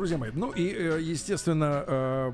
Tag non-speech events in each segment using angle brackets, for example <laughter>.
Друзья мои, ну и, э, естественно, э,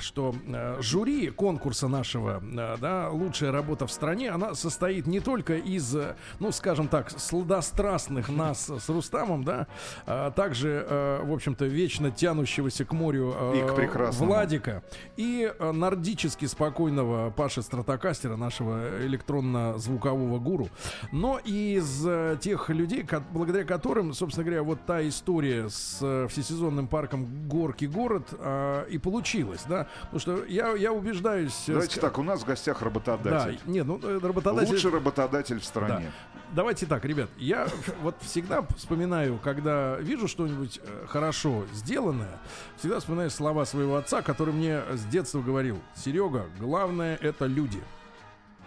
что э, жюри конкурса нашего, да, лучшая работа в стране, она состоит не только из, ну, скажем так, сладострастных нас с Рустамом, да, а также, в общем-то, вечно тянущегося к морю и к прекрасному. Владика, и нордически спокойного Паши Стратокастера, нашего электронно-звукового гуру, но и из тех людей, благодаря которым, собственно говоря, вот та история с всесезонным парком Горки город а, и получилось, да, потому что я, я убеждаюсь... Э, Давайте ск... так, у нас в гостях работодатель. Да, нет, ну, э, работодатель... Лучший работодатель в стране. Да. Давайте так, ребят, я вот всегда вспоминаю, когда вижу что-нибудь э, хорошо сделанное, всегда вспоминаю слова своего отца, который мне с детства говорил, Серега, главное это люди.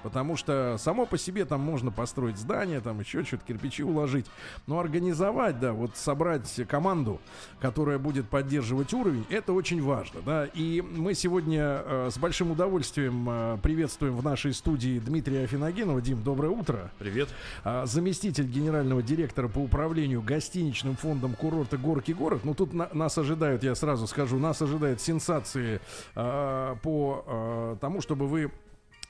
Потому что само по себе там можно построить здание, там еще что-то, кирпичи уложить. Но организовать, да, вот собрать команду, которая будет поддерживать уровень, это очень важно, да. И мы сегодня э, с большим удовольствием э, приветствуем в нашей студии Дмитрия Афиногенова. Дим, доброе утро. Привет. Э, заместитель генерального директора по управлению гостиничным фондом курорта Горки город. Ну, тут на, нас ожидают, я сразу скажу, нас ожидают сенсации э, по э, тому, чтобы вы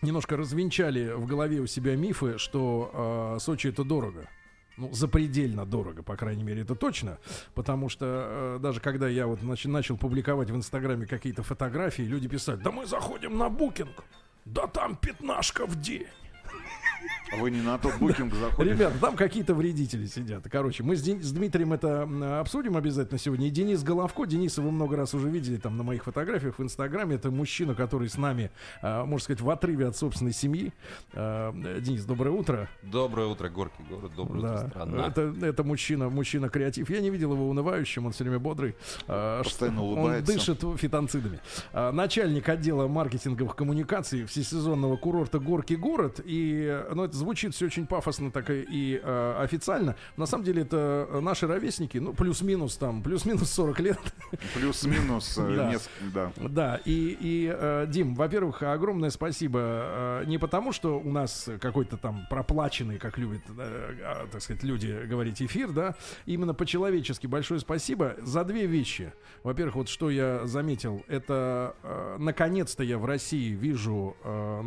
немножко развенчали в голове у себя мифы, что э, Сочи это дорого. Ну, запредельно дорого, по крайней мере, это точно. Потому что э, даже когда я вот нач- начал публиковать в Инстаграме какие-то фотографии, люди писали, да мы заходим на букинг, да там пятнашка в день. А вы не на тот букинг заходите? Ребята, там какие-то вредители сидят. Короче, мы с, Дмитрием это обсудим обязательно сегодня. И Денис Головко, Дениса вы много раз уже видели там на моих фотографиях в Инстаграме. Это мужчина, который с нами, а, можно сказать, в отрыве от собственной семьи. А, Денис, доброе утро. Доброе утро, Горки город, доброе да. утро, страна. Это, это мужчина, мужчина креатив. Я не видел его унывающим, он все время бодрый. Постоянно улыбается. Он дышит фитонцидами. Начальник отдела маркетинговых коммуникаций всесезонного курорта Горки город. И ну, это звучит все очень пафосно так и, и э, официально. На самом деле это наши ровесники, ну, плюс-минус там, плюс-минус 40 лет. Плюс-минус э, несколько, да. Да, и, и э, Дим, во-первых, огромное спасибо э, не потому, что у нас какой-то там проплаченный, как любят, э, так сказать, люди говорить эфир, да, именно по-человечески большое спасибо за две вещи. Во-первых, вот что я заметил, это э, наконец-то я в России вижу э,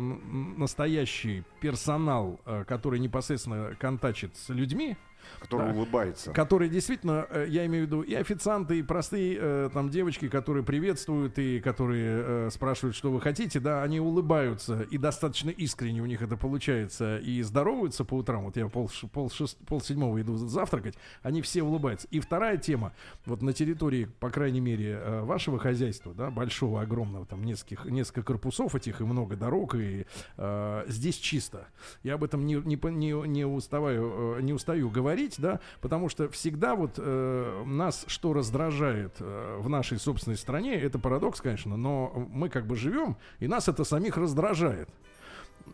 настоящий персонал, э, который непосредственно контачит с людьми, Который да, улыбается. Который действительно, э, я имею в виду, и официанты, и простые э, там девочки, которые приветствуют, и которые э, спрашивают, что вы хотите, да, они улыбаются, и достаточно искренне у них это получается, и здороваются по утрам. Вот я пол, пол, шест, пол седьмого иду завтракать, они все улыбаются. И вторая тема, вот на территории, по крайней мере, вашего хозяйства, да, большого, огромного, там нескольких, несколько корпусов этих, и много дорог, и э, здесь чисто. Я об этом не, не, не, не, уставаю, не устаю говорить говорить, да, потому что всегда вот э, нас что раздражает э, в нашей собственной стране, это парадокс, конечно, но мы как бы живем, и нас это самих раздражает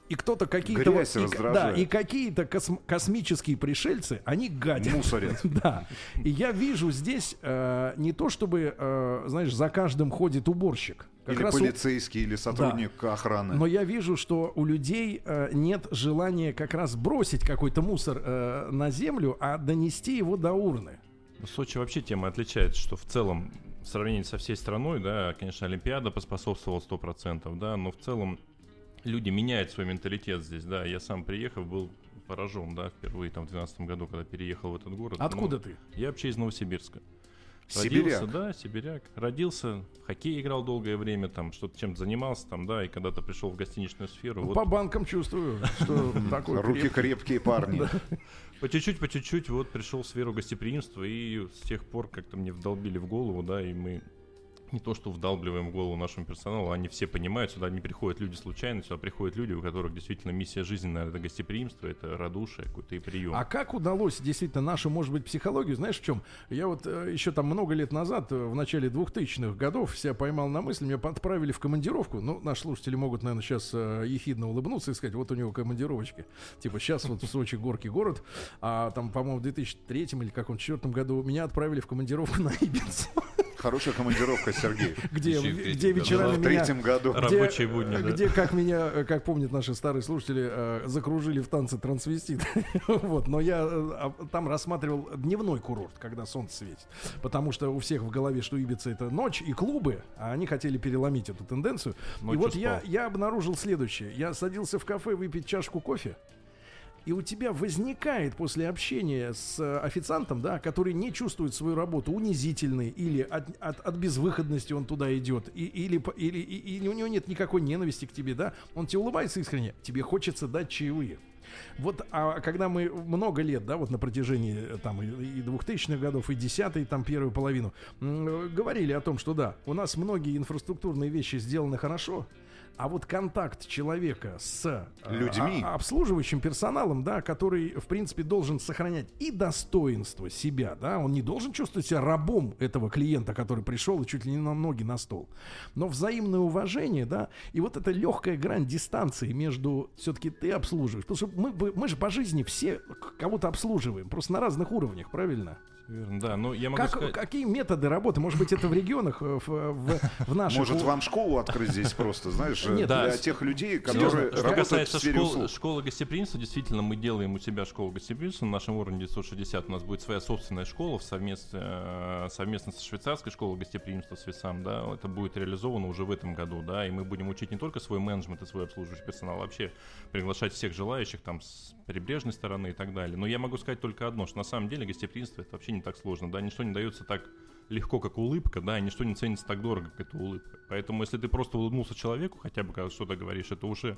и кто-то какие-то вот, и, да, и какие-то косм, космические пришельцы, они гадят. Мусорят. <laughs> да. И я вижу здесь э, не то, чтобы, э, знаешь, за каждым ходит уборщик. Как или полицейский, у... или сотрудник да. охраны. Но я вижу, что у людей э, нет желания как раз бросить какой-то мусор э, на землю, а донести его до урны. Ну, Сочи вообще тема отличается, что в целом в сравнении со всей страной, да, конечно, Олимпиада поспособствовала 100%, да, но в целом люди меняют свой менталитет здесь, да. Я сам приехав, был поражен, да, впервые там в 2012 году, когда переехал в этот город. Откуда ну, ты? Я вообще из Новосибирска. Сибиряк. Родился, да, сибиряк. Родился, в хоккей играл долгое время, там что-то чем-то занимался, там, да, и когда-то пришел в гостиничную сферу. Ну, вот... По банкам чувствую, что <laughs> такой Руки крепкие парни. По чуть-чуть, по чуть-чуть, вот пришел в сферу гостеприимства, и с тех пор как-то мне вдолбили в голову, да, и мы не то, что вдалбливаем в голову нашему персоналу, они все понимают, сюда не приходят люди случайно, сюда приходят люди, у которых действительно миссия жизненная, это гостеприимство, это радушие какой-то и прием. А как удалось действительно нашу, может быть, психологию, знаешь, в чем? Я вот э, еще там много лет назад, э, в начале 2000-х годов, себя поймал на мысль, меня отправили в командировку. Ну, наши слушатели могут, наверное, сейчас э, ехидно улыбнуться и сказать, вот у него командировочки. Типа, сейчас вот в Сочи горки город, а там, по-моему, в 2003 или каком-то четвертом году меня отправили в командировку на Ибицу. Хорошая командировка, Сергей. <laughs> Где, Еще и в третьем где году. вечерами В меня... третьем году. Рабочие будни, э, да. где, как меня, э, как помнят наши старые слушатели, э, закружили в танце трансвестит. <laughs> вот, но я а, там рассматривал дневной курорт, когда солнце светит. Потому что у всех в голове, что Ибица это ночь и клубы, а они хотели переломить эту тенденцию. и Ночью вот я, я обнаружил следующее. Я садился в кафе выпить чашку кофе. И у тебя возникает после общения с э, официантом, да, который не чувствует свою работу унизительной или от, от, от безвыходности он туда идет, и, или, или, и- или у него нет никакой ненависти к тебе, да, он тебе улыбается искренне, тебе хочется дать чаевые. Вот, а когда мы много лет, да, вот на протяжении э, там и и 2000-х годов, и 10 там первую половину, э, говорили о том, что да, у нас многие инфраструктурные вещи сделаны хорошо, а вот контакт человека с э, Людьми. а- обслуживающим персоналом, да, который, в принципе, должен сохранять и достоинство себя, да, он не должен чувствовать себя рабом этого клиента, который пришел и чуть ли не на ноги на стол, но взаимное уважение, да, и вот эта легкая грань дистанции между все-таки ты обслуживаешь, потому что мы, мы же по жизни все кого-то обслуживаем, просто на разных уровнях, правильно? Верно, да, но я могу Как, сказать... Какие методы работы? Может быть, это в регионах, э, в, в, в <laughs> наших... Может, вам школу открыть здесь просто, знаешь, <laughs> Нет, для да. тех людей, Серьезно, которые что работают касается в сфере школ- услуг. школы гостеприимства, действительно, мы делаем у себя школу гостеприимства. На нашем уровне 960 у нас будет своя собственная школа в совместно, э, совместно со швейцарской школой гостеприимства с ВИСАМ. Да, это будет реализовано уже в этом году. Да, и мы будем учить не только свой менеджмент и свой обслуживающий персонал, а вообще приглашать всех желающих там с прибрежной стороны и так далее. Но я могу сказать только одно, что на самом деле гостеприимство это вообще не так сложно. Да, ничто не дается так легко, как улыбка, да, и ничто не ценится так дорого, как эта улыбка. Поэтому, если ты просто улыбнулся человеку, хотя бы когда что-то говоришь, это уже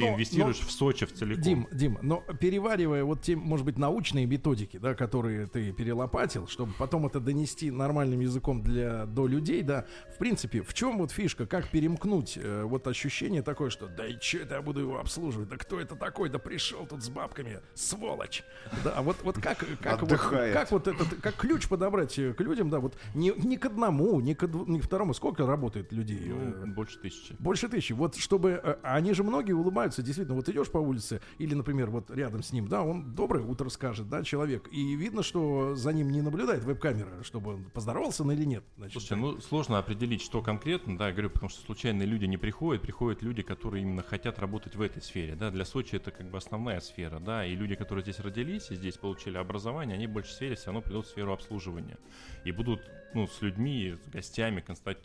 Но- инвестируешь но- в Сочи в целиком. Дим, Дим, но переваривая вот те, может быть, научные методики, да, которые ты перелопатил, чтобы потом это донести нормальным языком для до людей, да, в принципе, в чем вот фишка, как перемкнуть э, вот ощущение такое, что да и че это я буду его обслуживать, да кто это такой, да пришел тут с бабками, сволочь, да, вот вот как как вот, Отдыхает. как вот этот как ключ подобрать э, к людям, да, вот не не к одному, не к не к второму, сколько работает людей? э, Ну, больше тысячи. больше тысячи. Вот чтобы... э, Они же многие улыбаются, действительно. Вот идешь по улице, или, например, вот рядом с ним, да, он доброе утро скажет, да, человек. И видно, что за ним не наблюдает веб-камера, чтобы он поздоровался он или нет. Значит, Слушайте, ну сложно определить, что конкретно, да, я говорю, потому что случайные люди не приходят, приходят люди, которые именно хотят работать в этой сфере, да, для Сочи это как бы основная сфера, да, и люди, которые здесь родились и здесь получили образование, они в большей сфере все равно придут в сферу обслуживания и будут, ну, с людьми, с гостями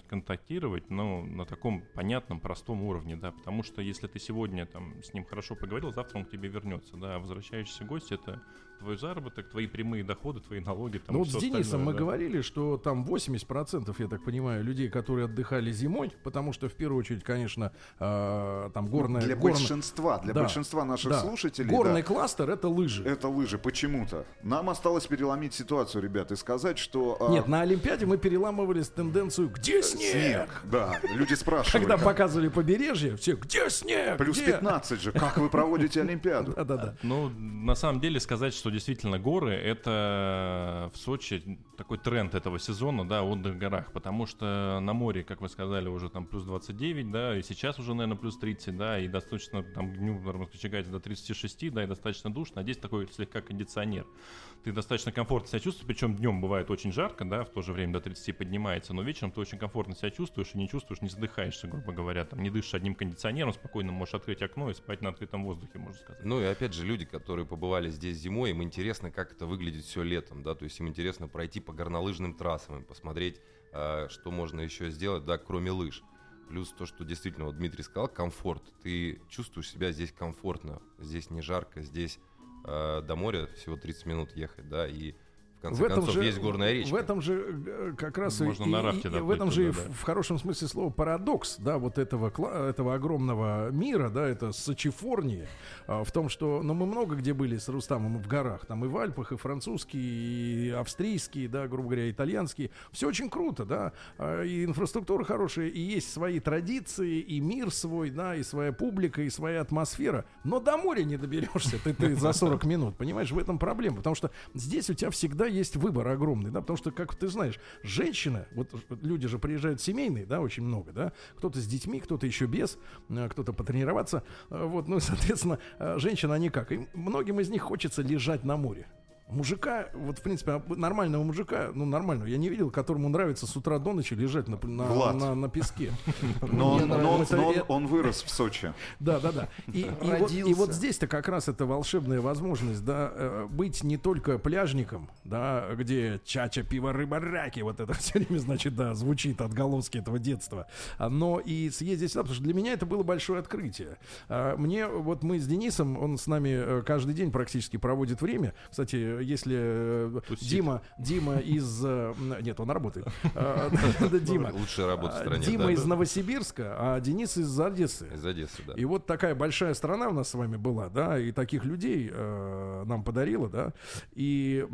контактировать, но на таком понятном, простом уровне, да, потому что если ты сегодня там с ним хорошо поговорил, завтра он к тебе вернется, да, а возвращающийся гость это твой заработок, твои прямые доходы, твои налоги, там, Ну вот с Денисом мы да. говорили, что там 80%, я так понимаю, людей, которые отдыхали зимой, потому что в первую очередь, конечно, э, там горная... Для горно- большинства, для Да, большинства наших да. слушателей, Горный да, кластер — это лыжи. это лыжи почему-то. Нам осталось переломить ситуацию, ребят, и сказать, что а, Нет, на Олимпиаде мы переламывали тенденцию «Где снег?», снег, да, люди спрашивали. Когда показывали побережье, все «Где снег?», Плюс «Где?». 15 же, как вы проводите Олимпиаду? <laughs> Да-да-да. Ну, на самом деле сказать, что действительно горы, это в Сочи такой тренд этого сезона, да, отдых в горах, потому что на море, как вы сказали, уже там плюс 29, да, и сейчас уже, наверное, плюс 30, да, и достаточно там дню раскочегать до 36, да, и достаточно душно, а здесь такой слегка кондиционер. Ты достаточно комфортно себя чувствуешь, причем днем бывает очень жарко, да, в то же время до 30 поднимается, но вечером ты очень комфортно себя чувствуешь и не чувствуешь, не задыхаешься, грубо говоря, там не дышишь одним кондиционером, спокойно можешь открыть окно и спать на открытом воздухе, можно сказать. Ну и опять же, люди, которые побывали здесь зимой, им интересно, как это выглядит все летом, да, то есть им интересно пройти по горнолыжным трассам, и посмотреть, э, что можно еще сделать, да, кроме лыж. Плюс то, что действительно, вот Дмитрий сказал, комфорт. Ты чувствуешь себя здесь комфортно, здесь не жарко, здесь э, до моря всего 30 минут ехать, да, и В конце в этом концов, же, есть горная речка. В этом же э, как раз Можно и, на рафте и- в этом же туда, да. в, хорошем смысле слова парадокс, да, вот этого этого огромного мира, да, это Сочифорнии, а, в том, что, ну, мы много где были с Рустамом в горах, там и в Альпах, и французские, и австрийские, да, грубо говоря, итальянские, все очень круто, да, а, и инфраструктура хорошая, и есть свои традиции, и мир свой, да, и своя публика, и своя атмосфера, но до моря не доберешься ты, ты за 40 минут, понимаешь, в этом проблема, потому что здесь у тебя всегда есть выбор огромный, да, потому что, как ты знаешь, женщина, вот люди же приезжают семейные, да, очень много, да, кто-то с детьми, кто-то еще без, э, кто-то потренироваться, э, вот, ну, и, <laughs> соответственно, э, женщины, они как, им, многим из них хочется лежать на море. Мужика, вот в принципе, нормального мужика, ну нормального, я не видел, которому нравится с утра до ночи лежать на, на, на, на песке. <laughs> Но, он, но он- но он- он вырос в Сочи. <laughs> Да, да, да. И, и вот, и вот здесь-то как раз это волшебная возможность, да, э, быть не только пляжником, да, где чача, пиво, рыба, раки, вот это <laughs> все время, значит, да, звучит отголоски этого детства, а, но и съездить сюда, потому что для меня это было большое открытие. А, Мне, вот мы с Денисом, он с нами э, каждый день практически проводит время. Кстати, если э, Тусит. Дима, Дима из... э, Нет, он работает. <laughs> А, Дима. Лучшая работа в А, стране. Дима да, из да. Новосибирска, а Денис из Одессы. Из Одессы, да. И вот такая большая страна у нас с вами была, да, и таких людей э, нам подарила, да. И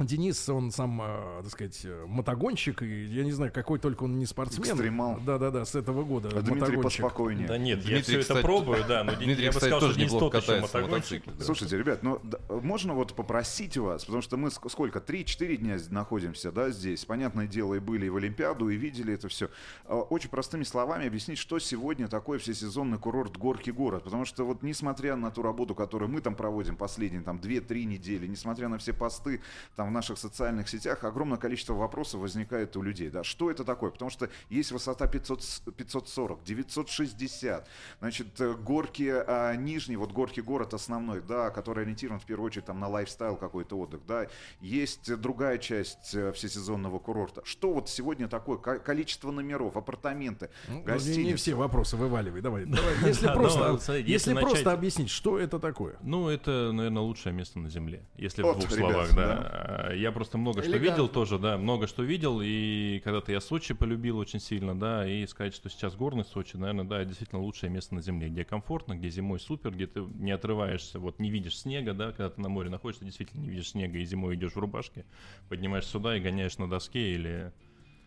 Денис, он сам, э, так сказать, э, мотогонщик, и я не знаю, какой только он не спортсмен. Экстремал. Да-да-да, с этого года. А Дмитрий мотогонщик. поспокойнее. Да нет, я Дмитрий, все это кстати, пробую, да, но <laughs> Дмитрий, я бы сказал, тоже что Денис неплохо тот еще мотогонщик. да. Слушайте, ребят, ну д- можно вот попросить вас, потому что мы ск- сколько, 3-4 дня находимся, да, здесь. Понятное дело, и были и в Олимпиаду, и видели это все. Очень простыми словами объяснить, что сегодня такое всесезонный курорт Горки город. Потому что вот несмотря на ту работу, которую мы там проводим последние там 2-3 недели, несмотря на все посты там в наших социальных сетях, огромное количество вопросов возникает у людей, да, что это такое? Потому что есть высота 500, с- 540, 960, значит, э, горки а, нижние, вот горки город основной, да, который ориентирован в первую очередь там на лайфстайл какой-то отдых, да, есть другая часть э, всесезонного курорта. Что вот сегодня такое? Ко- Количество номеров, апартаменты, Ну, не- Не, гостиницы. все вопросы вываливай, давай. <laughs> давай. Если просто, если просто объяснить, что это такое. Ну, это, наверное, лучшее место на Земле, если в двух словах, да. А, Я просто много что Элегантно. видел тоже, да, много что видел, и когда-то я Сочи полюбил очень сильно, да, и сказать, что сейчас горный Сочи, наверное, да, действительно лучшее место на Земле, где комфортно, где зимой супер, где ты не отрываешься, вот не видишь снега, да, когда ты на море находишься, действительно не видишь снега, и зимой идешь в рубашке, поднимаешься сюда и гоняешь на доске или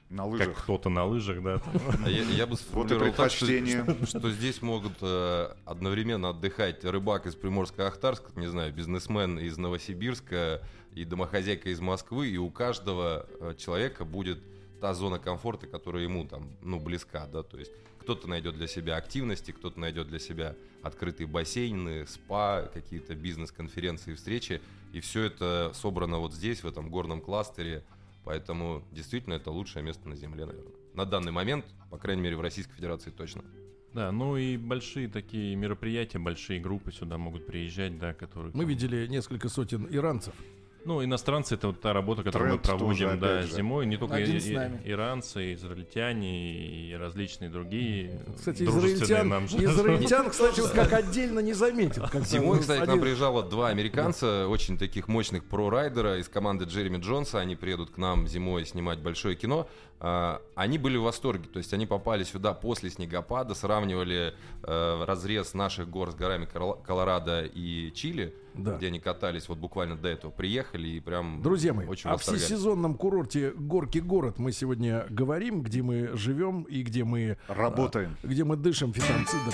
на как лыжах. кто-то на лыжах, да. <laughs> Я, я бы сформулировал так, что, предпочтение. <laughs> что- что здесь могут э, одновременно отдыхать рыбак из Приморска-Ахтарска, не знаю, бизнесмен из Новосибирска и домохозяйка из Москвы, и у каждого э, человека будет та зона комфорта, которая ему там, ну, близка, да, то есть кто-то найдет для себя активности, кто-то найдет для себя открытые бассейны, спа, какие-то бизнес-конференции, встречи, и все это собрано вот здесь, в этом горном кластере, Поэтому действительно это лучшее место на Земле, наверное. На данный момент, по крайней мере, в Российской Федерации точно. Да, ну и большие такие мероприятия, большие группы сюда могут приезжать, да, которые... Мы там- видели несколько сотен иранцев. Ну, иностранцы это вот та работа, которую мы Тренд тоже, проводим, да, опять же. зимой. Не только Один и- и- иранцы, израильтяне и различные другие. Кстати, дружественные израильтян, нам же. израильтян, кстати, вот как отдельно не заметил. как Зимой, кстати, к нам приезжало два американца, очень таких мощных про-райдера из команды Джереми Джонса. Они приедут к нам зимой снимать большое кино. А, Они были в восторге, то есть они попали сюда после снегопада, сравнивали э, разрез наших гор с горами Кол- Колорадо и Чили, Да. где они катались вот буквально до этого. Приехали и прям Друзья мои, очень о всесезонном курорте Горки город мы сегодня говорим, где мы живем и где мы Работаем. а, где мы дышим фитонцидами.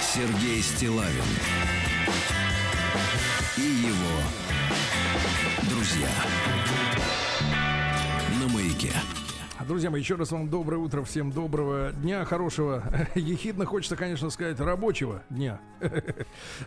Сергей Стилавин и его друзья на маяке. Друзья мои, еще раз вам доброе утро, всем доброго дня, хорошего, <laughs> ехидно хочется, конечно, сказать, рабочего дня. <laughs>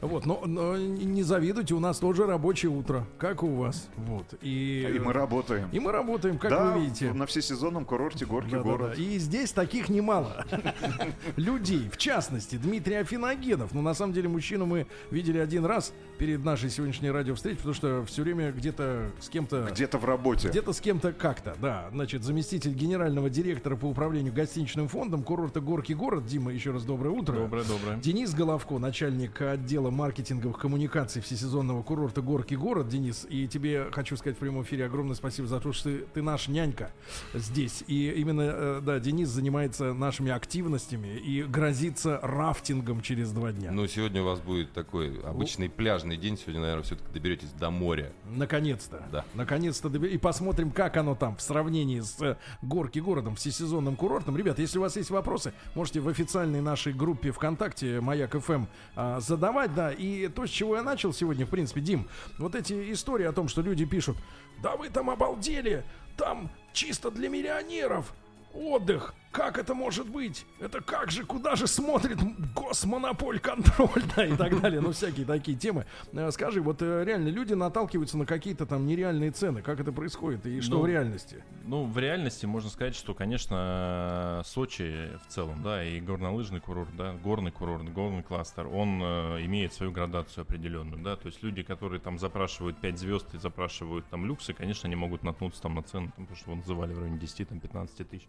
Вот, но, но не завидуйте, у нас тоже рабочее утро, как у вас. Вот, и, И мы работаем. и мы работаем, как да, вы видите. на всесезонном курорте Горки Да-да-да. город. И здесь таких немало <laughs> людей. В частности, Дмитрий Афиногенов. Ну, на самом деле, мужчину мы видели один раз перед нашей сегодняшней радиовстречей, потому что все время где-то с кем-то... Где-то в работе. Где-то с кем-то как-то, да. Значит, заместитель генерального генерального директора по управлению гостиничным фондом курорта Горки город. Дима, еще раз доброе утро. Доброе, доброе. Денис Головко, начальник отдела маркетинговых коммуникаций всесезонного курорта Горки город. Денис, и тебе хочу сказать в прямом эфире огромное спасибо за то, что ты, ты наш нянька здесь. И именно, э, да, Денис занимается нашими активностями и грозится рафтингом через два дня. Ну, сегодня у вас будет такой обычный пляжный день. Сегодня, наверное, все-таки доберетесь до моря. Наконец-то. Да. Наконец-то. добе- И посмотрим, как оно там в сравнении с э, Горки городом, всесезонным курортом. Ребята, если у вас есть вопросы, можете в официальной нашей группе ВКонтакте Маяк ФМ а, задавать, да. И то, с чего я начал сегодня, в принципе, Дим, вот эти истории о том, что люди пишут, да вы там обалдели, там чисто для миллионеров отдых. Как это может быть? Это как же, куда же смотрит госмонополь контроль, да, и так далее. Ну, всякие такие темы. Э, Скажи, вот э, реально люди наталкиваются на какие-то там нереальные цены. Как это происходит и что Ну, в реальности? Ну, в реальности можно сказать, что, конечно, Сочи в целом, да, и горнолыжный курорт, да, горный курорт, горный кластер, он э, имеет свою градацию определенную, да, то есть люди, которые там запрашивают 5 звезд и запрашивают там люксы, конечно, они могут наткнуться там на цены, там, потому что его называли в районе 10-15 тысяч.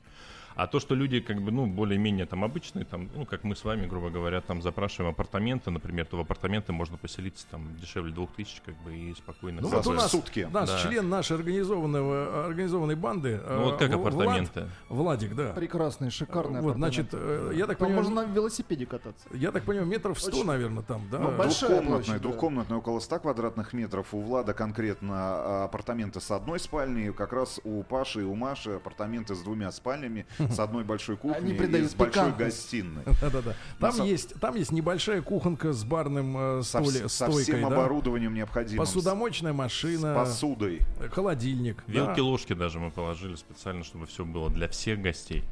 А то, что люди, как бы, ну, более-менее там обычные, там, ну, как мы с вами, грубо говоря, там запрашиваем апартаменты, например, то в апартаменты можно поселиться там дешевле 2000, как бы, и спокойно. Ну, За вот у нас сутки. наш Да. член нашей организованного, организованной банды. Ну, вот э, как В- Влад- апартаменты? Владик, да. Прекрасный, шикарный Вот, значит, э, я так Там понимаю, можно на велосипеде кататься. я так понимаю, метров 100, Очень- наверное, там, да? Ну, большая Двухкомнатная, площадь, да. двухкомнатная, около 100 квадратных метров. У Влада конкретно а, апартаменты с одной спальней. Как раз у Паши и у Маши апартаменты с двумя спальнями, с одной большой кухней и с большой гостиной. Да-да-да. Там есть, там есть небольшая кухонка с барным э, Со, вс- со стойкой, всем да? оборудованием необходимым. Посудомоечная С машина, посудой. э, холодильник. да. Вилки-ложки даже мы положили специально, чтобы все было для всех гостей.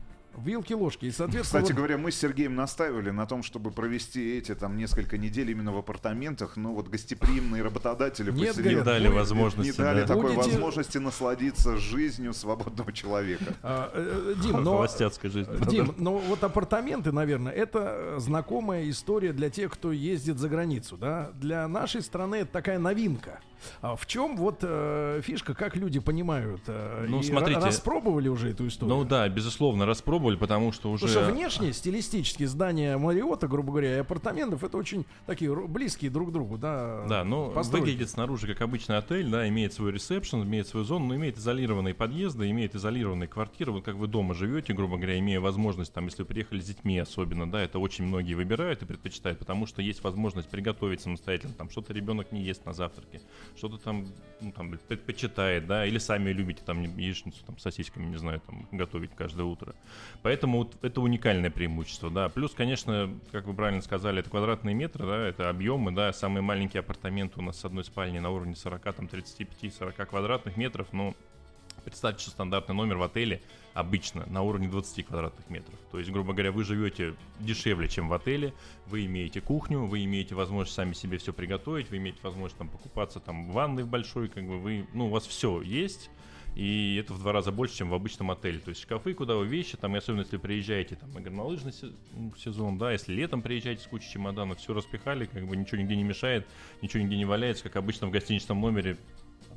Вилки, ложки. И, соответственно, Кстати вот- говоря, мы с Сергеем настаивали на том, чтобы провести эти там несколько недель именно в апартаментах, но вот гостеприимные работодатели Нет, говорят, дали вы- возможности, не дали да. такой Будете- возможности насладиться жизнью свободного человека. а, э, э, Дим, но Холостяцкая жизнь. Дим, ну вот апартаменты, наверное, это э, знакомая история для тех, кто ездит за границу, да? Для нашей страны это такая новинка. А в чем вот э, фишка, как люди понимают? э, Ну, смотрите. ра- распробовали уже эту историю? Ну да, безусловно, распробовали, потому что уже... Потому что внешне, стилистически, здание Мариота, грубо говоря, и апартаментов, это очень такие близкие друг к другу, да? Да, ну постройки. выглядит снаружи как обычный отель, да, имеет свой ресепшн, имеет свою зону, но имеет изолированные подъезды, имеет изолированные квартиры. Вот как вы дома живете, грубо говоря, имея возможность, там, если вы приехали с детьми особенно, да, это очень многие выбирают и предпочитают, потому что есть возможность приготовить самостоятельно, там, что-то ребенок не ест на завтраке, что-то там, ну, там, предпочитает, да, или сами любите там яичницу там с сосисками, не знаю, там, готовить каждое утро. Поэтому вот это уникальное преимущество, да. Плюс, конечно, как вы правильно сказали, это квадратные метры, да, это объемы, да. Самые маленькие апартаменты у нас с одной спальни на уровне 40, там, 35-40 квадратных метров, но представьте, что стандартный номер в отеле обычно на уровне 20 квадратных метров. То есть, грубо говоря, вы живете дешевле, чем в отеле, вы имеете кухню, вы имеете возможность сами себе все приготовить, вы имеете возможность там покупаться там в ванной большой, как бы вы, ну, у вас все есть, и это в два раза больше, чем в обычном отеле. То есть шкафы, куда вы вещи, там, и особенно если приезжаете там, на горнолыжный м, сезон, да, если летом приезжаете с кучей чемоданов, все распихали, как бы ничего нигде не мешает, ничего нигде не валяется, как обычно в гостиничном номере.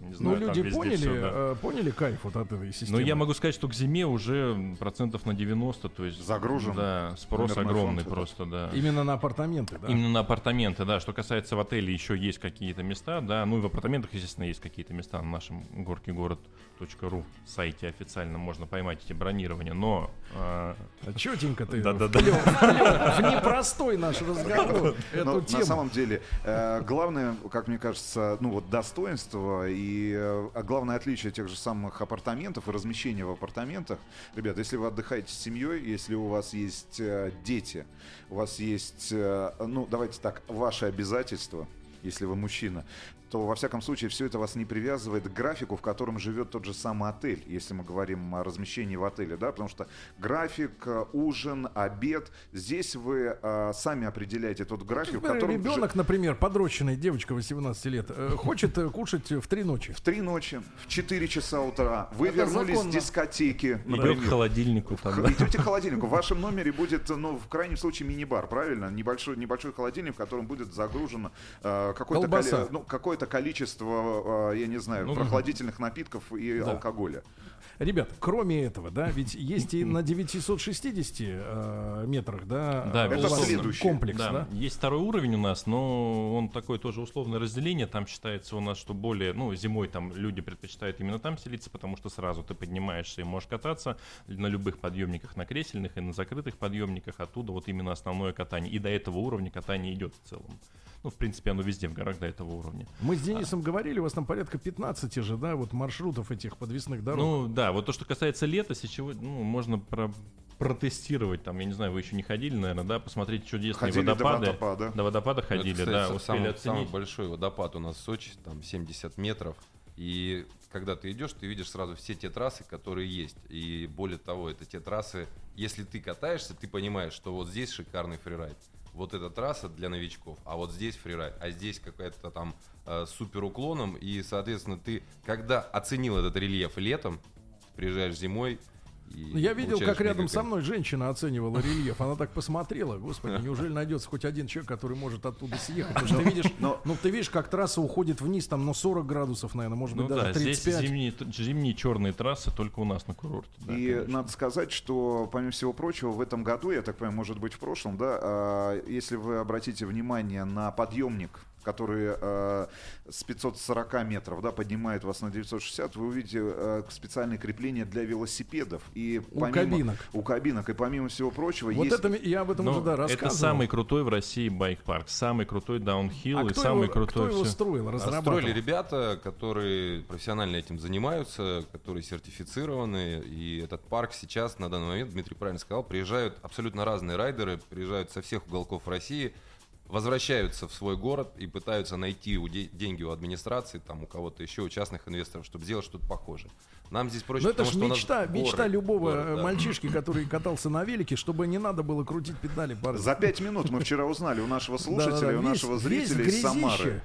Там, не Ну, знаю, там люди везде поняли, всё, да. э, поняли кайф вот от этой Но системы. я могу сказать, что к зиме уже процентов на 90, то есть... Загружен Да, спрос огромный фонд просто, да. Именно на апартаменты, да? Именно на апартаменты, да. Что касается в отеле, еще есть какие-то места, да. Ну и в апартаментах, естественно, есть какие-то места на нашем горкигород.ру сайте официально можно поймать эти бронирования. Но а, Четенько ты Да-да-да. вплел- вплел в непростой наш разговор эту Но тему. на самом деле, э, главное, как мне кажется, ну вот достоинство и э, а главное отличие тех же самых апартаментов и размещения в апартаментах. Ребят, если вы отдыхаете с семьей, если у вас есть э, дети, у вас есть, э, ну давайте так, ваши обязательства, если вы мужчина, то во всяком случае все это вас не привязывает к графику, в котором живет тот же самый отель, если мы говорим о размещении в отеле, да, потому что график, э, ужин, обед, здесь вы э, сами определяете тот график, в Например, котором ребенок, например, подрощенный девочка 18 лет, э, хочет э, кушать в три ночи. в три ночи, в 4 часа утра вы Это вернулись законно. с дискотеки, идет к например. холодильнику там, Х- да. Идете к холодильнику. В вашем номере будет, ну, в крайнем случае, мини-бар, правильно? Небольшой, небольшой холодильник, в котором будет загружено э, коле- ну, какое-то какое-то количество, э, я не знаю, Ну, прохладительных напитков и Да. алкоголя. Ребят, кроме этого, да, ведь есть и на 960 э, метрах, да, Да, э, Это следующий. комплекс, Да, да? есть второй уровень у нас, но он такое тоже условное разделение. Там считается у нас, что более, ну, зимой там люди предпочитают именно там селиться, потому что сразу ты поднимаешься и можешь кататься на любых подъемниках, на кресельных и на закрытых подъемниках. Оттуда вот именно основное катание. И до этого уровня катание идет в целом. Ну, в принципе, оно везде в горах до этого уровня. Мы с Денисом говорили, у вас там порядка 15 же, да, вот маршрутов этих подвесных дорог. Ну, да, вот то, что касается лета, сейчас ну, можно про- протестировать, там, я не знаю, вы еще не ходили, наверное, да, посмотреть чудесные Ходили до водопады. водопада. До водопада ходили, это, да, кстати, успели самый, оценить. самый большой водопад у нас в Сочи, там 70 метров. И когда ты идешь, ты видишь сразу все те трассы, которые есть. И более того, это те трассы, если ты катаешься, ты понимаешь, что вот здесь шикарный фрирайд. Вот эта трасса для новичков, а вот здесь фрирайд, а здесь какая-то там э, супер уклоном. И, соответственно, ты, когда оценил этот рельеф летом, приезжаешь зимой, и Ну, Я видел, как рядом мега со мной женщина оценивала рельеф. Она так посмотрела, господи, <laughs> неужели найдется хоть один человек, который может оттуда съехать? Потому что ты видишь, Но- ну ты видишь, как трасса уходит вниз, там, ну 40 градусов, наверное, может Ну быть да, даже здесь 35. зимние, т- зимние черные трассы только у нас на курорте. да, и конечно. надо сказать, что, помимо всего прочего, в этом году, я так понимаю, может быть, в прошлом, да, а, если вы обратите внимание на подъемник, который э, с 540 метров, да, поднимает вас на 960, вы увидите э, специальные крепления для велосипедов. И У кабинок. У кабинок. И помимо всего прочего, Вот есть... это я об этом Но уже да это рассказывал. самый крутой в России байк-парк, самый крутой даунхилл а и кто самый его, крутой кто его всё. строил, разрабатывал? Строили ребята, которые профессионально этим занимаются, которые сертифицированы. И этот парк сейчас, на данный момент, Дмитрий правильно сказал, приезжают абсолютно разные райдеры, приезжают со всех уголков России, возвращаются в свой город и пытаются найти у де- деньги у администрации, там у кого-то еще, у частных инвесторов, чтобы сделать что-то похожее. Нам здесь проще, Ну это потому же мечта, горы, мечта любого город, э, да. мальчишки, <clears throat> который катался на велике, чтобы не надо было крутить педали. парни. За пять минут мы вчера узнали у нашего слушателя, у нашего весь зрителя из Самары.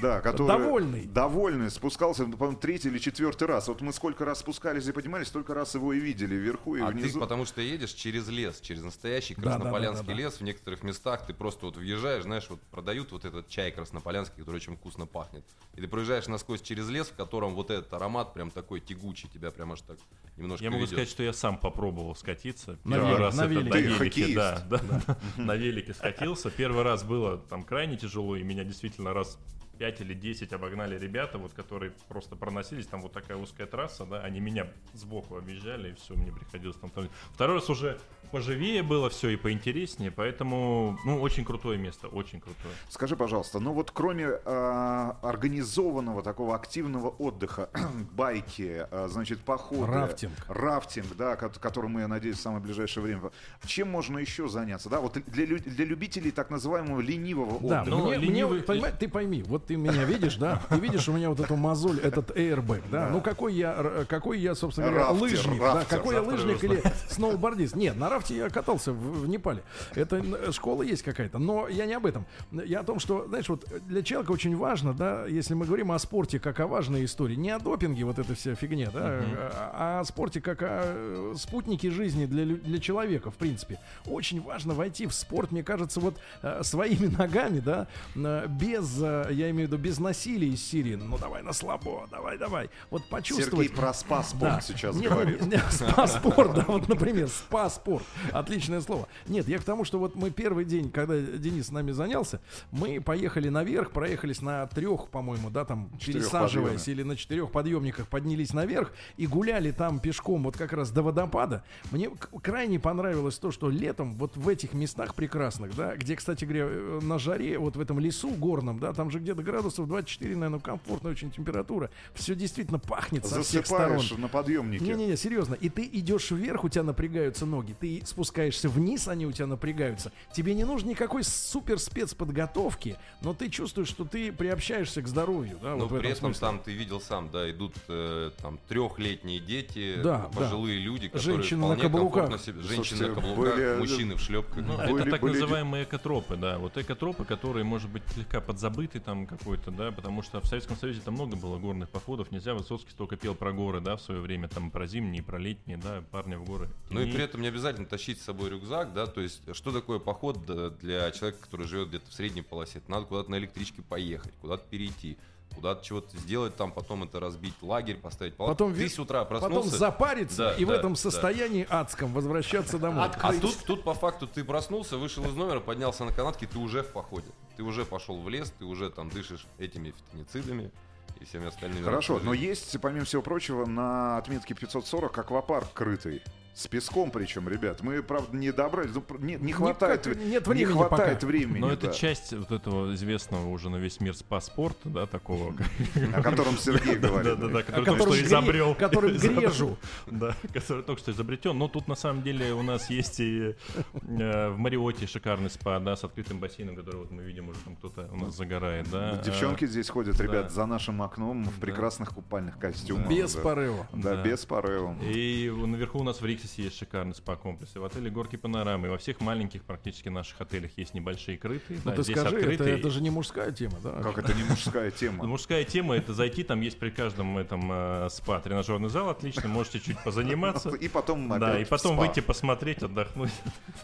Да, <laughs> который Довольный. довольный, спускался, по-моему, третий или четвертый раз. Вот мы сколько раз спускались и поднимались, столько раз его и видели вверху и А внизу. ты потому что едешь через лес, через настоящий краснополянский да, да, да. лес. В некоторых местах ты просто вот въезжаешь, знаешь, вот продают вот этот чай краснополянский, который очень вкусно пахнет. И ты проезжаешь насквозь через лес, в котором вот этот аромат прям такой тягучий, тебя прям аж так немножко Я могу ведет. сказать, что я сам попробовал скатиться. На Первый велике, раз на это велике. на Ты велике, хоккеист. да, да, <laughs> на велике скатился. Первый раз было там крайне тяжело, и меня действительно раз 5 или 10 обогнали ребята, вот которые просто проносились, там вот такая узкая трасса, да, они меня сбоку объезжали, и все, мне приходилось там... Второй раз уже поживее было все и поинтереснее, поэтому, ну, очень крутое место, очень крутое. Скажи, пожалуйста, ну вот кроме а, организованного такого активного отдыха, <clears throat> байки, а, значит, походы, Рафтинг. рафтинг, да, ко- которым мы, я надеюсь, в самое ближайшее время, чем можно еще заняться, да, вот для, для любителей так называемого ленивого Да, отдыха. Ну, мне, мне ленивый- вот, понимаешь, ты пойми, вот ты меня видишь, да, ты видишь у меня вот эту мозоль, этот airbag, да, ну какой я, р- какой я, собственно говоря, Рафтер, лыжник, да, какой я лыжник или сноубордист. Нет, на рафте я катался в, в Непале. Это школа есть какая-то, но я не об этом. Я о том, что, знаешь, вот для человека очень важно, да, если мы говорим о спорте как о важной истории, не о допинге, вот эта вся фигня, да, а а о спорте как о э, спутнике жизни для, для человека, в принципе. Очень важно войти в спорт, мне кажется, вот э, своими <laughs> ногами, да, э, без, э, я имею в виду, без насилия из Сирии. Ну давай на слабо, давай, давай. Вот почувствовать. Сергей про спа-спорт Да. сейчас Нет, говорит. <laughs> не, спа-спорт, да, вот, например, спа-спорт. Отличное слово. Нет, я к тому, что вот мы первый день, когда Денис с нами занялся, мы поехали наверх, проехались на трех, по-моему, да, там, Четырех пересаживаясь, или на четырех подъемниках поднялись наверх и гуляли там пешком вот как раз до водопада. Мне крайне понравилось то, что летом вот в этих местах прекрасных, да, где, кстати говоря, э, на жаре, вот в этом лесу горном, да, там же где-то градусов 24, наверное, комфортная очень температура. Все действительно пахнет со всех сторон. Засыпаешь на подъемнике. Не-не-не, серьезно. И ты идешь вверх, у тебя напрягаются ноги. Ты спускаешься вниз, они у тебя напрягаются. Тебе не нужно никакой супер спецподготовки, но ты чувствуешь, что ты приобщаешься к здоровью. Да, Но вот в при этом смысле. там ты видел сам, да, идут э, там трехлетние дети, Да, пожилые люди, которые Женщины на каблуках. комфортно себе- женщины Слушайте, на каблуках, были- мужчины в шлепках. Ну, Были- это так были- называемые экотропы, да. Вот экотропы, которые, может быть, слегка подзабыты там какой-то, да, потому что в Советском Союзе там много было горных походов. Нельзя, Высоцкий столько пел про горы, да, в свое время, там, про зимние, про летние, да, парни в горы. Ну и при этом не обязательно тащить с собой рюкзак, да, то есть что такое поход да, для человека, который живет где-то в средней полосе? Это надо куда-то на электричке поехать, куда-то перейти. куда-то чего-то сделать там, потом это разбить лагерь, поставить палатку. Потом с утра Потом проснулся. запариться Да, и в да, этом да. состоянии адском возвращаться домой. А тут, тут по факту ты проснулся, вышел из номера, поднялся на канатке, ты уже в походе. Ты уже пошел в лес, ты уже там дышишь этими фитоницидами и всеми остальными. Хорошо, но есть, помимо всего прочего, на отметке 540 аквапарк крытый. С песком причем, ребят. Мы, правда, не добрались. Ну, не, не хватает, Никак нет не времени хватает пока. времени. Но это да, часть вот этого известного уже на весь мир спа-спорта, да, такого. <laughs> о котором Сергей говорит. Да-да-да, О который только что изобрел. Изобрел. грежу. Да, который только что изобретен. Но тут на самом деле у нас есть и э, в Мариоте шикарный спа, да, с открытым бассейном, который вот мы видим уже там кто-то у нас загорает, да. Девчонки здесь ходят, ребят, да. за нашим окном в прекрасных купальных костюмах. Без да. порыва. Да, Да. без порыва. И наверху у нас в Риксисе есть шикарный спа-комплекс. И в отеле Горки Панорамы. И во всех маленьких практически наших отелях есть небольшие крытые. Ну да, ты здесь скажи, это, открытые. это же не мужская тема, да? Как это не мужская тема? <laughs> Мужская тема это зайти, там есть при каждом этом э, спа тренажерный зал отлично, можете чуть позаниматься. <laughs> И потом Да, и потом выйти посмотреть, отдохнуть. <laughs>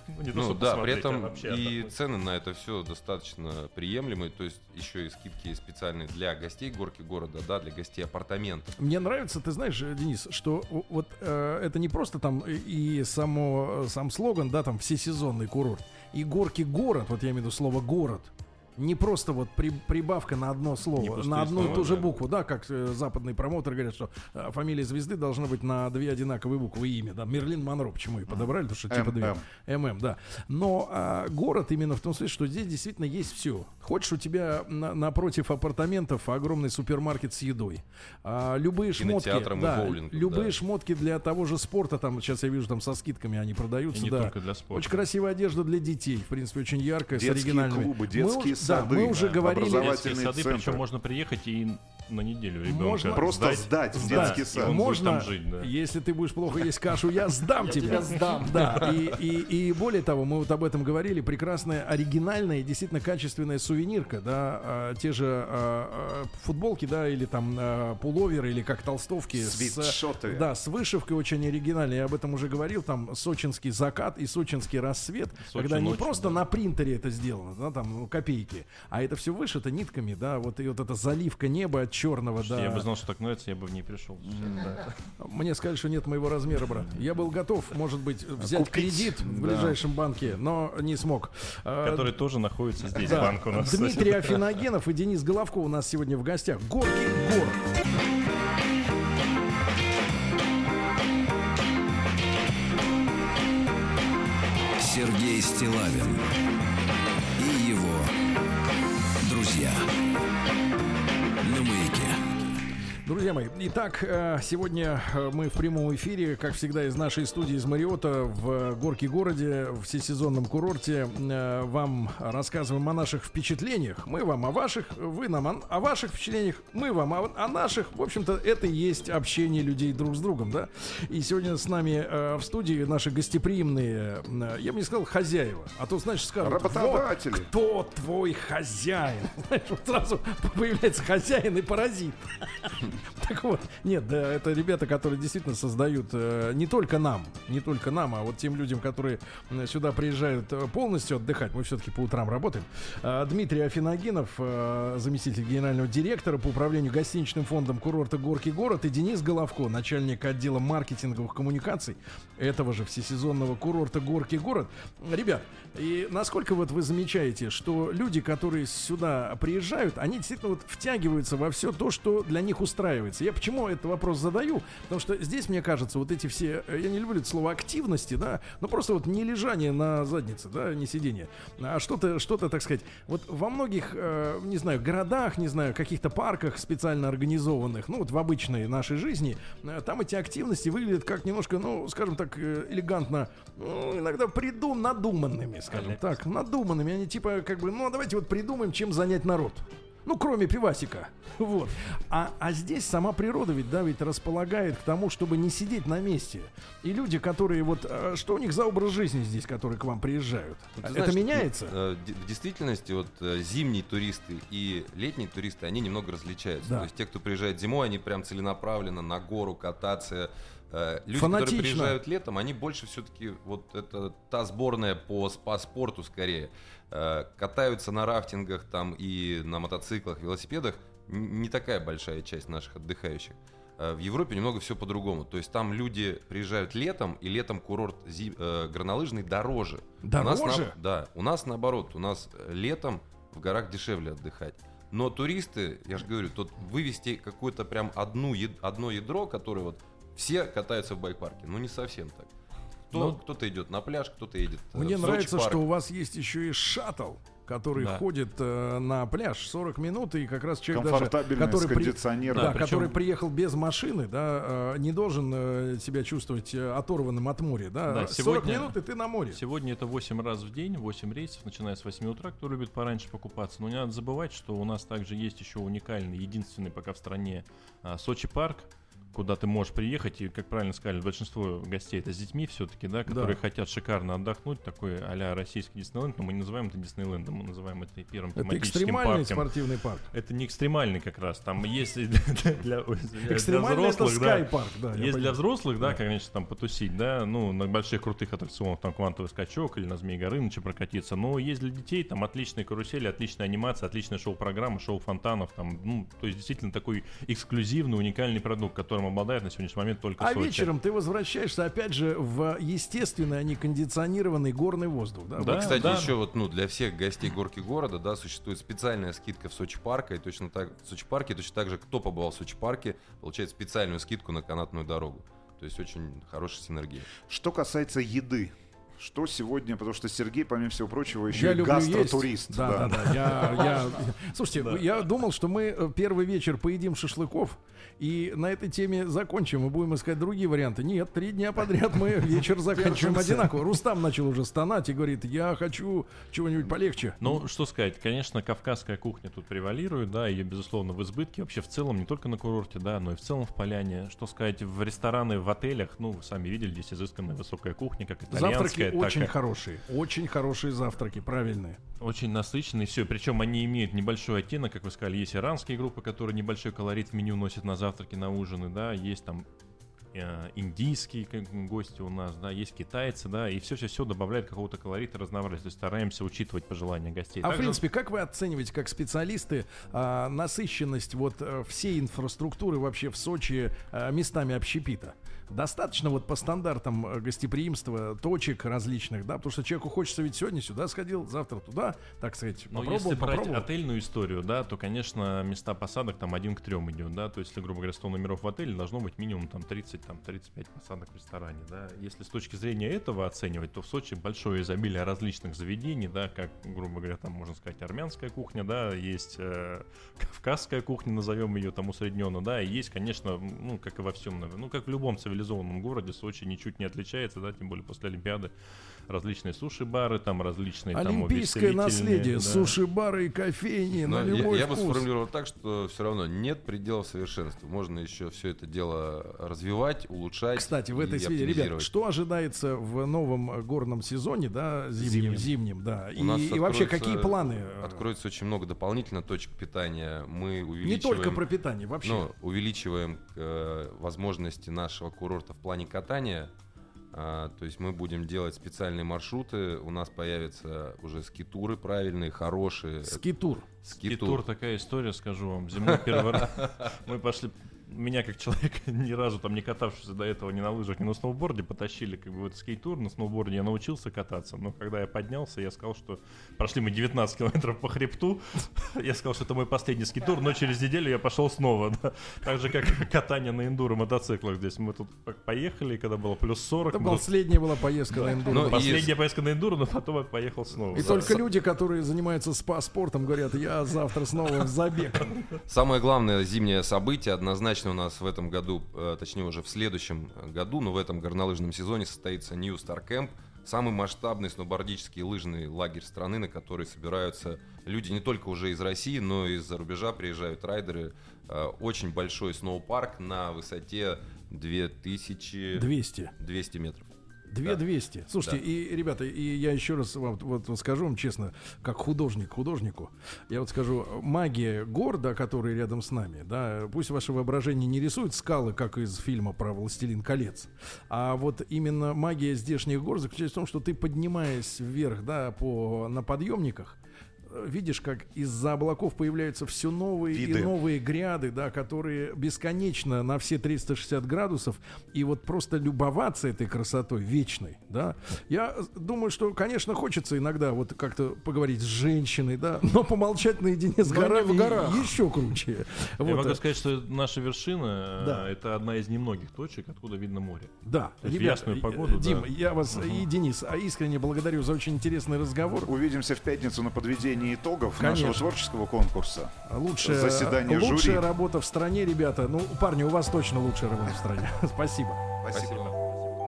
Ну, Ну да, при а этом и цены на это все достаточно приемлемые, то есть еще и скидки специальные для гостей горки города, да, для гостей апартаментов. Мне нравится, ты знаешь, Денис, что вот э, это не просто там и само, э, сам слоган, да, там всесезонный курорт, и горки город, вот я имею в виду слово город, не просто вот при- прибавка на одно слово, на одну и ту же да. букву, да, как э, западные промоутеры говорят, что э, фамилия звезды должна быть на две одинаковые буквы и имя, да, Мерлин Монро, почему и подобрали, потому что типа две. ММ. Да. Но а, город именно в том смысле, что здесь действительно есть все. Хочешь, у тебя на- напротив апартаментов огромный супермаркет с едой. А, любые шмотки, и да, боулингом, любые да. шмотки для того же спорта, там сейчас я вижу, там со скидками они И продаются, не да. только для спорта. Очень красивая одежда для детей, в принципе, очень яркая, с Детские оригинальными. клубы, Мы детские уж- сады, Да, мы уже да, говорили. образовательные Детские сады, центры. причем можно приехать и на неделю ребенка Можно Просто сдать в Да, детский сад. можно, там жить, да. если ты будешь плохо есть кашу, я сдам тебя. тебя сдам. Да, и, и, и более того, мы вот об этом говорили, прекрасная, оригинальная, и действительно качественная сувенирка, да, а, те же а, а, футболки, да, или там а, пуловеры, или как толстовки. с- Свитшоты. да, с вышивкой очень оригинальной, я об этом уже говорил, там сочинский закат и сочинский рассвет, Сочи когда не просто да. на принтере это сделано, да, там ну, копейки, а это все вышито нитками, да, вот и вот эта заливка неба от черного, да. Я бы знал, что так нравится, я бы в ней пришел. Да. Мне сказали, что нет моего размера, брат. Я был готов, может быть, взять Купить. кредит в Да. ближайшем банке, но не смог. А, Который тоже находится здесь, да. банк у нас. Дмитрий Афиногенов и Денис Головков у нас сегодня в гостях. Горки город. Сергей Стилавин друзья Друзья мои, итак, э, сегодня э, мы в прямом эфире, как всегда, из нашей студии из Мариота в Горке городе, в всесезонном курорте. Э, Вам рассказываем о наших впечатлениях. Мы вам о ваших, вы нам о, о ваших впечатлениях, мы вам о, о наших. В общем-то, это и есть общение людей друг с другом, да? И сегодня с нами в студии наши гостеприимные, я бы не сказал хозяева, а то, значит, скажут, Работодатели. «Вот кто твой хозяин? <laughs> Знаешь, вот сразу <laughs> появляется хозяин и паразит. <laughs> <laughs> Так вот, нет, да, это ребята, которые действительно создают э, не только нам, не только нам, а вот тем людям, которые сюда приезжают э, полностью отдыхать. Мы все-таки по утрам работаем. А, Дмитрий Афиногинов, э, заместитель генерального директора по управлению гостиничным фондом курорта Горки город, и Денис Головко, начальник отдела маркетинговых коммуникаций этого же всесезонного курорта Горки город. Ребят, и насколько вот вы замечаете, что люди, которые сюда приезжают, они действительно вот втягиваются во все то, что для них устраивается. Я почему этот вопрос задаю? Потому что здесь, мне кажется, вот эти все, э, я не люблю это слово активности, да, но просто вот не лежание на заднице, да, не сидение, а что-то, что-то, так сказать, вот во многих, э, не знаю, городах, не знаю, каких-то парках специально организованных, ну вот в обычной нашей жизни, э, там эти активности выглядят как немножко, ну, скажем так, э, элегантно, ну, иногда придум, надуманными, скажем так, надуманными. Они типа как бы, ну, давайте вот придумаем, чем занять народ. Ну, кроме пивасика. Вот. А, а здесь сама природа ведь, да, ведь располагает к тому, чтобы не сидеть на месте. И люди, которые вот... э, Что у них за образ жизни здесь, которые к вам приезжают? Ну, Это знаешь, меняется? э, В действительности вот э, зимние туристы и летние туристы, они немного различаются. Да. То есть те, кто приезжает зимой, они прям целенаправленно на гору кататься. Э, Люди, Фанатично. которые приезжают летом, они больше все-таки вот это та сборная по спа-спорту скорее. Э, Катаются на рафтингах там и на мотоциклах, велосипедах не такая большая часть наших отдыхающих. Э, В Европе немного все по-другому. То есть там люди приезжают летом, и летом курорт зи- э, горнолыжный дороже. У нас на- Дороже? да, у нас наоборот, у нас летом в горах дешевле отдыхать. Но туристы, я же говорю, тут вывести какую-то прям одну, одно ядро, которое вот все катаются в байк-парке. Ну, не совсем так. Кто, Ну, кто-то идет на пляж, кто-то едет э, Мне в нравится, что у вас есть еще и шаттл, который Да. ходит э, на пляж 40 минут, и как раз человек даже, который, при- да, Да, причем- который приехал без машины, да, э, не должен э, себя чувствовать э, оторванным от моря, да. Да, 40 сегодня- минут и ты на море. Сегодня это 8 раз в день, 8 рейсов, начиная с 8 утра, кто любит пораньше покупаться. Но не надо забывать, что у нас также есть еще уникальный, единственный пока в стране а, Сочи парк, куда ты можешь приехать, и, как правильно сказали, большинство гостей это с детьми все-таки, да, которые Да. хотят шикарно отдохнуть, такой а-ля российский Диснейленд, но мы не называем это Диснейлендом, мы называем это первым Это тематическим экстремальный парком. спортивный парк. Это не экстремальный как раз, там есть для, Экстремальный это взрослых, да. Есть для взрослых, да, конечно, там потусить, да, ну, на больших крутых аттракционах, там, квантовый скачок или на Змеи Горыныча прокатиться, но есть для детей, там, отличные карусели, отличная анимация, отличная шоу-программа, шоу фонтанов, там, ну, то есть, действительно, такой эксклюзивный, уникальный продукт, которым обладает на сегодняшний момент только А Сочи. вечером ты возвращаешься опять же в естественный, а не кондиционированный горный воздух, да? Да. Вот, кстати, да. еще вот, ну, для всех гостей горки города, да, существует специальная скидка в Сочи парке, и точно так, в Сочи парке, точно так же, кто побывал в Сочи парке, получает специальную скидку на канатную дорогу. То есть очень хорошая синергия. Что касается еды, что сегодня, потому что Сергей, помимо всего прочего, еще Я и гастротурист. есть. Да, да, да. Я, я... Слушайте, я думал, что мы э, первый вечер поедим шашлыков и на этой теме закончим и будем искать другие варианты. Нет, три дня подряд мы <laughs> вечер заканчиваем одинаково. Рустам начал уже стонать и говорит, я хочу чего-нибудь полегче. Ну, что сказать, конечно, кавказская кухня тут превалирует, да, ее, безусловно, в избытке, вообще в целом, не только на курорте, да, но и в целом в поляне. Что сказать, в рестораны, в отелях, ну, вы сами видели, здесь изысканная высокая кухня, как итальянская, Завтраки очень и- хорошие. Очень хорошие завтраки, правильные. Очень насыщенные, все. Причем они имеют небольшой оттенок, как вы сказали, есть иранские группы, которые небольшой колорит в меню носят на завтраки, на ужины, да, есть там индийские как бы, гости у нас, да, есть китайцы, да, и все-все-все добавляет какого-то колорита, разнообразия. То есть стараемся учитывать пожелания гостей. А в Также- принципе, как вы оцениваете, как специалисты, а, насыщенность вот э, всей инфраструктуры вообще в Сочи а, местами общепита? Достаточно вот по стандартам э, гостеприимства точек различных, да? Потому что человеку хочется ведь сегодня сюда сходил, завтра туда, так сказать, Ну, попробовал, если брать попробовал. отельную историю, да, то, конечно, места посадок там один к трем идет, да, то есть, если, грубо говоря, 100 номеров в отеле, должно быть минимум там 30, там 35 посадок в ресторане, да. Если с точки зрения этого оценивать, то в Сочи большое изобилие различных заведений, да, как, грубо говоря, там, можно сказать, армянская кухня, да, есть э, <laughs> кавказская кухня, назовем ее там усредненно, да, и есть, конечно, ну, как и во всем, ну, как в любом цивилизованном городе, Сочи ничуть не отличается, да, тем более после Олимпиады, различные суши-бары, там различные там Олимпийское увеселительные, наследие, да. суши-бары и кофейни Но на я, любой я бы вкус. сформулировал так, что все равно нет предела совершенства. Можно еще все это дело развивать, улучшать. Кстати, в этой связи, ребят, что ожидается в новом горном сезоне, да, зимнем, Зимнем. зимнем, да, и, У и вообще какие планы? Откроется очень много дополнительно точек питания. Мы Не увеличиваем... только про питание, вообще. Ну, увеличиваем э, возможности нашего курорта в плане катания. А, то есть мы будем делать специальные маршруты. У нас появятся уже скитуры правильные, хорошие. Скитур. Скитур такая история, скажу вам. Зимой первый раз мы пошли меня как человека, <laughs> ни разу там не катавшегося до этого ни на лыжах, ни на сноуборде, потащили как бы в этот скейтур. На сноуборде я научился кататься, но когда я поднялся, я сказал, что прошли мы 19 километров по хребту. <laughs> Я сказал, что это мой последний скейтур, но через неделю я пошел снова. <laughs> да. Так же, как катание на эндуро мотоциклах здесь. Мы тут поехали, когда было плюс 40. Это мы последняя была поездка на эндуро. Ну, и- Последняя поездка на эндуро, но потом я поехал снова. И Да. только люди, которые занимаются спа-спортом, говорят, я завтра снова в забег. Самое главное зимнее событие однозначно у нас в этом году, э, точнее уже в следующем году, но в этом горнолыжном сезоне состоится New Star Camp. Самый масштабный сноубордический лыжный лагерь страны, на который собираются люди не только уже из России, но и из-за рубежа приезжают райдеры. Э, Очень большой сноупарк на высоте 2200 200. метров. 2200. Слушайте, Да. и, ребята, и я еще раз вам вот, скажу вам честно, как художник художнику, я вот скажу, магия города, который рядом с нами, да, пусть ваше воображение не рисует скалы, как из фильма про «Властелин колец», а вот именно магия здешних гор заключается в том, что ты, поднимаясь вверх, да, по, на подъемниках, видишь, как из-за облаков появляются все новые Виды. и новые гряды, да, которые бесконечно на все 360 градусов, и вот просто любоваться этой красотой вечной, да. Я думаю, что, конечно, хочется иногда вот как-то поговорить с женщиной, да, но помолчать наедине с Но горами в горах. еще круче. Я Вот, могу э, сказать, что наша вершина э, Да. это одна из немногих точек, откуда видно море. Да, ребята, ясную э, погоду, Дим, да. я вас и Денис а искренне благодарю за очень интересный разговор. Увидимся в пятницу на подведении итогов Конечно. нашего творческого конкурса. Лучшая, Заседание лучшая жюри. работа в стране, ребята. Ну, парни, у вас точно лучшая работа в стране. <laughs> Спасибо. Спасибо.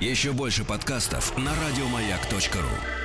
Еще больше подкастов на радиомаяк.ру.